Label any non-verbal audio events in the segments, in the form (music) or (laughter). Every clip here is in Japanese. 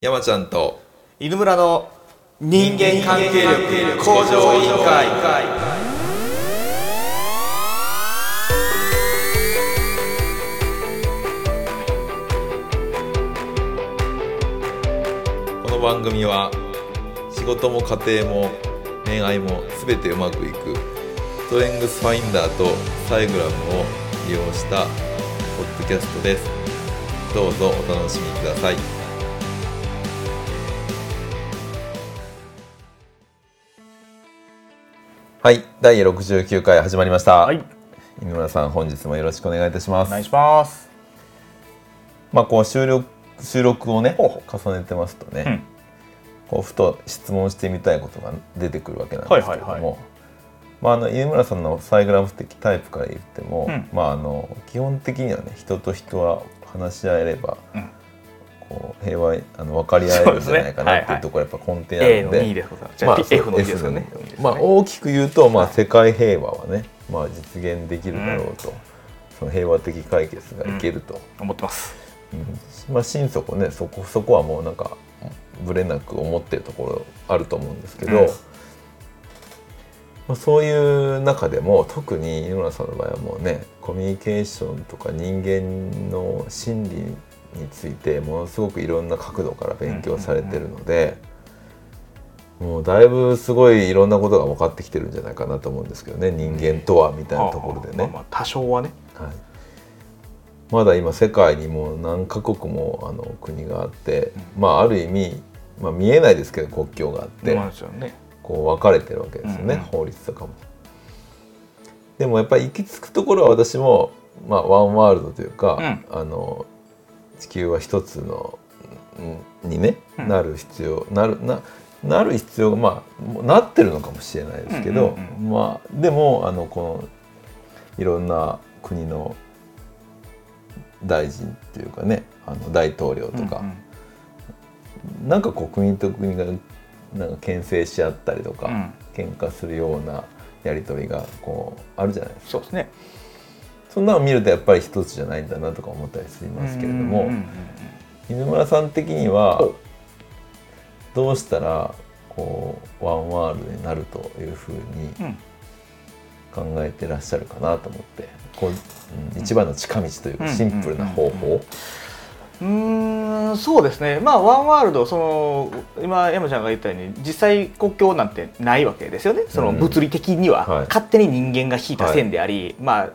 山ちゃんと犬村の人間関係力向上委員会。この番組は仕事も家庭も恋愛も全てうまくいくストレングスファインダーとサイグラムを利用したポッドキャストです。どうぞお楽しみくださいはい第69回始まりました、はい。犬村さん本日もよろしくお願いいたします。お願いします。まあこう収録収録をね重ねてますとね、うん。こうふと質問してみたいことが出てくるわけなんですけれども、はいはいはい。まあ、あの飯村さんのサイグラム的タイプから言っても、うん。まあ、あの基本的にはね人と人は話し合えれば、うんこう平和あの分かり合えるんじゃないかなっていうところがやっぱ根底にあるので。2です。じゃあ、まあ F の2ですよね。F のまあ、大きく言うと、まあ、世界平和はね、まあ、実現できるだろうと、その平和的解決がいけると、思ってます。うん。まあ、心底ねそこそこはもうなんかぶれなく思ってるところあると思うんですけど、うん。まあ、そういう中でも特に井村さんの場合はもうねコミュニケーションとか人間の心理についてものすごくいろんな角度から勉強されてるので、もうだいぶすごいいろんなことが分かってきてるんじゃないかなと思うんですけどね人間とはみたいなところでね。まあまあ多少はね。はい、まだ今世界にも何カ国もあの国があって、まあある意味、まあ、見えないですけど国境があって、ね。こう分かれてるわけですよね、うんうん。法律とかも。でもやっぱり行き着くところは私も、まあ、ワンワールドというか、あの地球は一つのんにね、うん。なる必要なるななる必要がまあなってるのかもしれないですけど、まあでもあのこのいろんな国の大臣っていうかねあの大統領とか、うんうん。なんか国民と国がなんか牽制し合ったりとか、うん。喧嘩するようなやり取りがこうあるじゃないですか。そうですねそんなの見るとやっぱり一つじゃないんだなとか思ったりしますけれども、犬村さん的にはお。どうしたらこうワンワールドになるというふうにうん。考えてらっしゃるかなと思ってこう、うん一番の近道というかうんシンプルな方法。うそうですね。まあワンワールドその今山ちゃんが言ったように実際国境なんてないわけですよね。そのうん物理的には、はい。勝手に人間が引いた線であり、まあ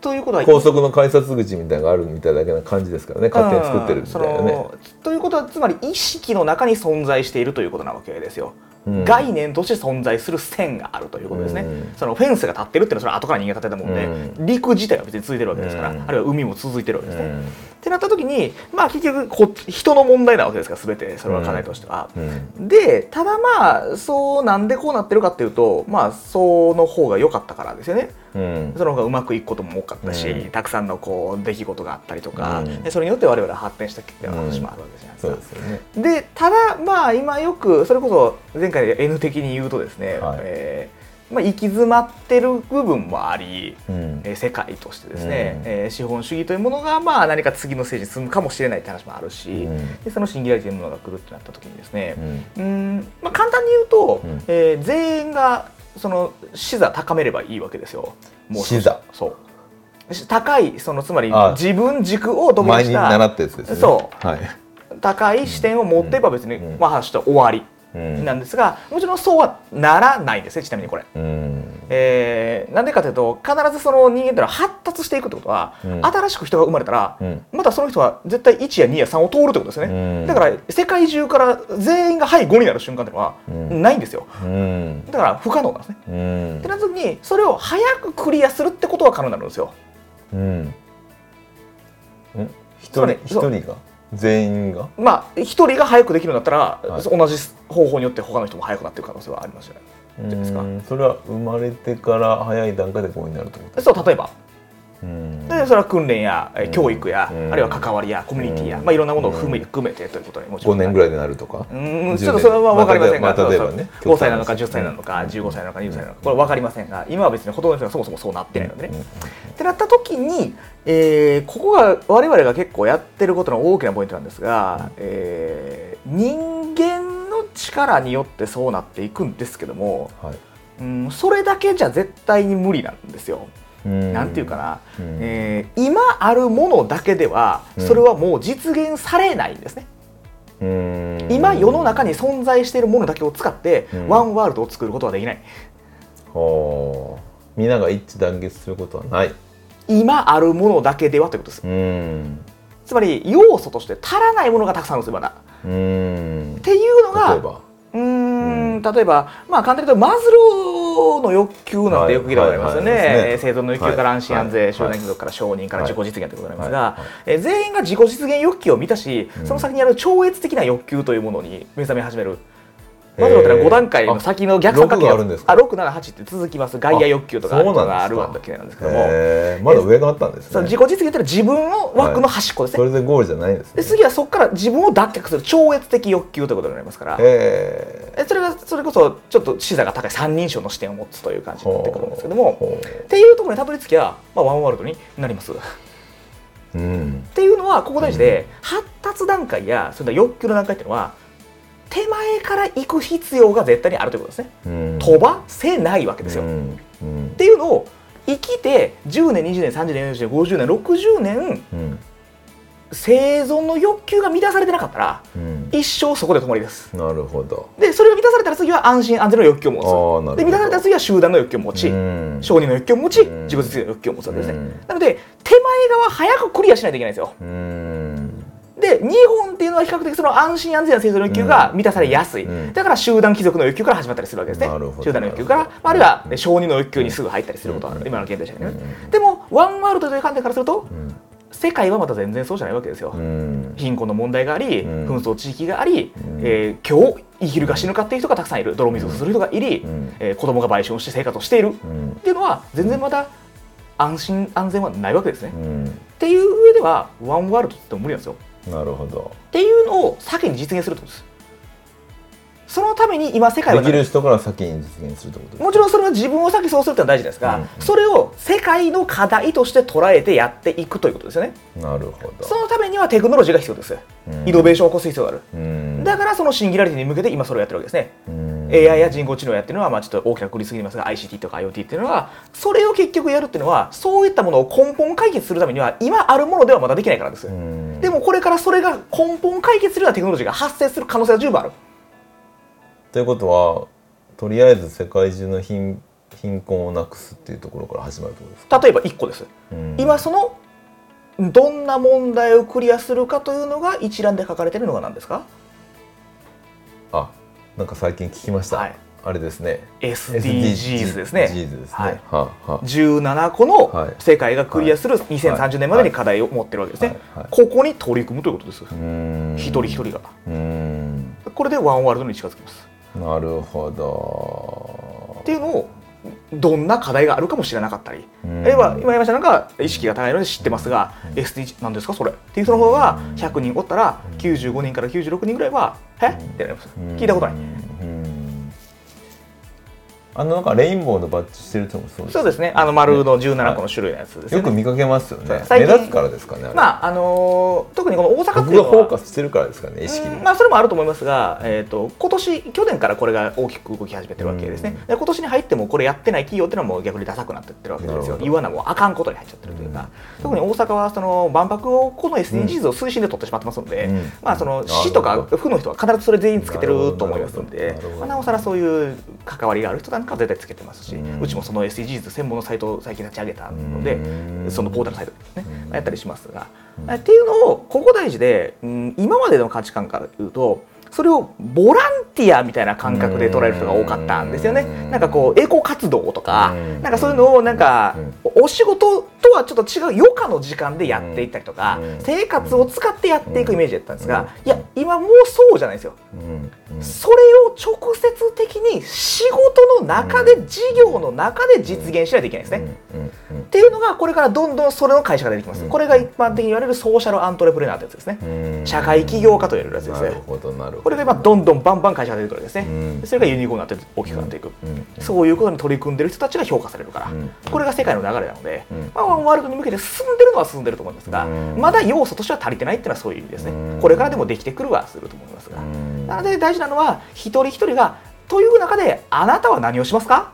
ということは高速の改札口みたいなのがあるみたいだけな感じですからね勝手に作ってるみたいなね。ということはつまり意識の中に存在しているということなわけですよ。うん。概念として存在する線があるということですね、うん。そのフェンスが立ってるっていうのはそれは後から人間が立てたもんで、うん。陸自体は別に続いてるわけですから、うん。あるいは海も続いてるわけですね。うんってなった時にまあ結局こ人の問題なわけですから全てそれは課題としては。うんでただまあそうなんでこうなってるかっていうとまあその方が良かったからですよね。うんその方がうまくいくことも多かったし、うんたくさんのこう出来事があったりとか、それによって我々は発展したっていう話もあるわけじゃないですか。でね。でただまあ今よくそれこそ前回で N 的に言うとですね、はいえーまあ、行き詰まってる部分もあり、うん。えー世界としてですね、うん。えー資本主義というものがまあ何か次のステージに進むかもしれないって話もあるし、うん。でそのシンギュラリティというものが来るってなった時にですね、うん。うん。まあ、簡単に言うと、うん。えー全員がその視座高めればいいわけですよ。もう視座。そう。し高いそのつまりあ自分軸を特前にした。に習ったやつですね。そう。はい。高い視点を持っていれば別に、うん。まあ話して終わり。うんなんですが、もちろんそうはならないんですねちなみにこれ。うん。えーなんでかというと必ずその人間というのは発達していくってことは、うん。新しく人が生まれたら、うん。またその人は絶対1や2や3を通るってことですね、うん。だから世界中から全員がはい5になる瞬間っていうのはうん。ないんですよ。うん。だから不可能なんですね。うん。ってなった時にそれを早くクリアするってことは可能になるんですよ。うん。ん。一それ人一人が？全員が？まあ一人が早くできるんだったら、はい。同じ方法によって他の人も早くなっていく可能性はありますよねじゃないですか。うんそれは生まれてから早い段階でこうになるとそう例えば。うんでそれは訓練や、教育や、うん。あるいは関わりやコミュニティや、うん。まあ、いろんなものを含め,、てということにもちろ5ん年ぐらいでなるとか？うんち10ょっとそれは分かりませんが、まあ例えばね5歳なのか10極端歳なのかうん。15歳なのか20歳なのかこれ分かりませんが今は別にほとんどの人がそもそもそうなってないのでね。うん。ってなった時に、えーここが我々が結構やってることの大きなポイントなんですが、えー人間の力によってそうなっていくんですけども、はい。うん、それだけじゃ絶対に無理なんですよ。うん。なんていうかな、うん。えー今あるものだけではうん。それはもう実現されないんですね。うん。今世の中に存在しているものだけを使ってうん。ワンワールドを作ることはできない。皆が一致団結することはない。今あるものだけではということです。うん。つまり要素として足らないものがたくさんあるんですよまだ。うん。っていうのが例えばうーん例えば、まあ、簡単に言うとマズローの欲求なんてよく聞いたことありますよね,、はいはいはい。えー生存の欲求から安心安全、はい集団貴族から承認から自己実現ということになりますが、えー全員が自己実現欲求を満たし、うん。その先にある超越的な欲求というものに目覚め始める。マズローってのは5段階の先の逆三角形あ六があるんですか？あ678って続きます。ガイア欲求とかがあるわけなんですけども。まだ上があったんですね。その自己実現っていうのは自分の枠の端っこですね、それでゴールじゃないんですね。で次はそこから自分を脱却する超越的欲求ということになりますからへえそれがそれこそちょっと視座が高い三人称の視点を持つという感じになってくるんですけども。ほっていうところにたどり着きゃ、まあ、ワンワールドになります。っううんていうのはここ大事で、発達段階やそれ欲求の段階っていうのは手前から行く必要が絶対にあるということですね。うん飛ばせないわけですよ。っていうのを生きて10年20年30年40年50年60年うん生存の欲求が満たされてなかったらうん一生そこで止まりです。なるほどでそれが満たされたら次は安心安全の欲求を持つ。で満たされたら次は集団の欲求を持ち。うん承認の欲求を持ち、うん自己実現の欲求を持つわけですね。うんなので、手前側早くクリアしないといけないんですよ。うんで、日本っていうのは比較的その安心安全な生存の欲求が満たされやすい。うん。だから集団貴族の欲求から始まったりするわけですね。集団の欲求から、まああるいは承認の欲求にすぐ入ったりすることはうん。今の現代社会ね。うん。でも、ワンワールドという観点からすると、うん。世界はまた全然そうじゃないわけですよ。うん。貧困の問題があり、うん。紛争地域があり、うん。えー今日生きるか死ぬかっていう人がたくさんいる。泥水をする人がいり、うん。えー子供が売春して生活をしている、うん。っていうのは全然まだ安心安全はないわけですね。うん。っていう上ではワンワールドって無理なんですよ。なるほどっていうのを先に実現するってことです。そのために今世界はできる人から先に実現するってことですもちろんそれは自分を先そうするってのは大事ですが、うんそれを世界の課題として捉えてやっていくということですよね。なるほどそのためにはテクノロジーが必要です。うんイノベーションを起こす必要がある。うんだからそのシンギュラリティに向けて今それをやってるわけですね。うん AI や人工知能をやってるのはまあちょっと大きなくりすぎますが ICT とか IoT っていうのはそれを結局やるっていうのはそういったものを根本解決するためには今あるものではまだできないからです。うんでもこれからそれが根本解決するようなテクノロジーが発生する可能性は十分ある。ということはとりあえず世界中の貧貧困をなくすっていうところから始まるとですか、例えば1個です。うん今そのどんな問題をクリアするかというのが一覧で書かれているのが何ですか？あなんか最近聞きました、はい。あれですね。SDGs ですね。SDGs ですね。はい。はあはあ。17個のはい。世界がクリアする2030年までに課題を持ってるわけですね。はい。はい。ここに取り組むということです。一人一人が。これでワンワールドに近づきます。なるほど。っていうのをどんな課題があるかも知らなかったり、うん。例えば今山下なんか意識が高いので知ってますが、SDG なんですかそれ？っていう人の方が100人おったら95人から96人ぐらいは「えっ?」てなります。聞いたことない。うんあのなんかレインボーのバッジしてる人もそうですそうですね。あの丸の17個の種類のやつですね。よく見かけますよね。目立つからですかねまああのー特にこの大阪って僕いうのはがフォーカスしてるからですかね意識まあ、それもあると思いますが、えー、と今年去年からこれが大きく動き始めてるわけですね、うん。で今年に入ってもこれやってない企業っていうのはもう逆にダサくなってってるわけですよ。言わなもうあかんことに入っちゃってるというか、特に大阪はその万博をこの SDGs を推進で取ってしまってますので、うん。まあ、その市とか府の人は必ずそれ全員つけてると思いますのでなまあなおさらそういう関わりがある人なんかは絶対つけてますし、うちもその SDGs 専門のサイトを最近立ち上げたので、うん。そのポータルサイトですね、うん。やったりしますが、うんっていうのをここ大事で、うん、今までの価値観から言うとそれをボランティアみたいな感覚で捉える人が多かったんですよね。うん。なんかこうエコ活動とか、うん。なんかそういうのをなんかお仕事とはちょっと違う余暇の時間でやっていったりとか、うん。生活を使ってやっていくイメージだったんですが、うん。いや今もうそうじゃないですよ。それを直接的に仕事の中で、事業の中で実現しないといけないですね。っていうのがこれからどんどんそれの会社が出てきます、うん。これが一般的に言われるソーシャルアントレプレナーってやつですね、うん。社会起業家と言われるやつですね。なるほどなるほど。これが今どんどんバンバン会社が出てくるわけですね、うん。それがユニコーンになって大きくなっていく、うん。そういうことに取り組んでる人たちが評価されるから、うん。これが世界の流れなので、うん。まあ、ワンワールドに向けて進んでるのは進んでると思いますが、うん。まだ要素としては足りてないっていうのはそういう意味ですね、うん。これからでもできてくるはすると思いますが、うん。なので大事なのは一人一人がという中であなたは何をしますか？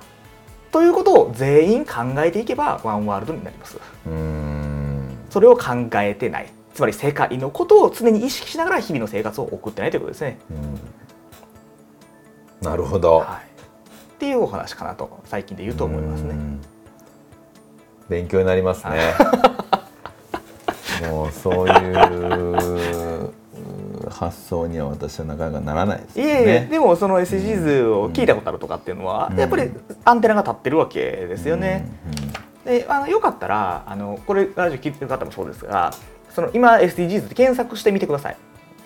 ということを全員考えていけばワンワールドになります。うん。それを考えてない。つまり世界のことを常に意識しながら日々の生活を送ってないということですね、うん。なるほど、はい、っていうお話かなと最近で言うと思いますね。うん。勉強になりますね。(laughs) もうそういううん発想には私はなかなかならないですよいえいえね。でもその SDGs を聞いたことあるとかっていうのは、うん。やっぱりアンテナが立ってるわけですよね。うん。であのよかったらあのこれラジオ聞いてる方もそうですがその今 SDGs って検索してみてください。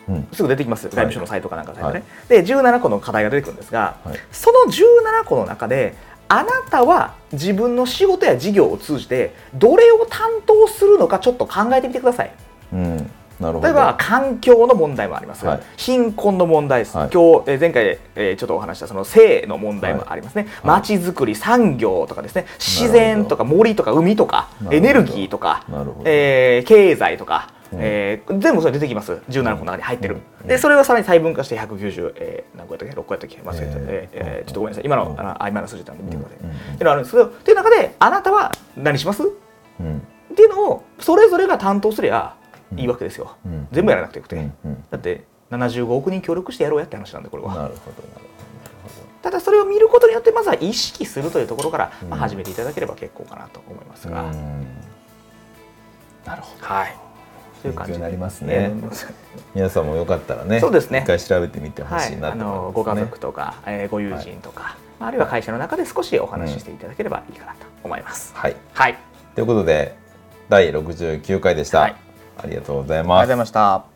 うん。うんすぐ出てきます外務省のサイトかなんかでね、はい。で17個の課題が出てくるんですがはい。その17個の中であなたは自分の仕事や事業を通じてどれを担当するのかちょっと考えてみてください。うん。例えば環境の問題もあります、はい。貧困の問題です、はい。今日、えー前回、えーちょっとお話したその性の問題もありますね、はい。街づくり産業とかですね。自然とか森とか海とかエネルギーとかえー経済とか、うん。えー全部それ出てきます。17個の中に入ってる、うん。でそれをさらに細分化して190、えー何個やったっけ？6個やったっけ？忘れちゃった、えーえちょっとごめんなさい。今のうん。あの曖昧な数字なんで見てください、うん。うん。っていうのがあるんですけどっていう中であなたは何します？うん。っていうのをそれぞれが担当すりゃいいわけですよ、うん。全部やらなくてよくて、うん。うん。だって75億人協力してやろうやって話なんでこれは。なるほどなるほただそれを見ることによってまずは意識するというところから、まあ、うん始めていただければ結構かなと思いますが、どうん。なるほど。はい。という感じになりますね。え (laughs) 皆さんもよかったらね、そうですね。一回調べてみてほはい、しいなとあの思いますね。ご家族とか、えーご友人とか、まああるいは会社の中で少しお話ししていただければいいかなと思います。はい。はい、ありということで第69回でした。はいありがとうございます。ありがとうござい。ました。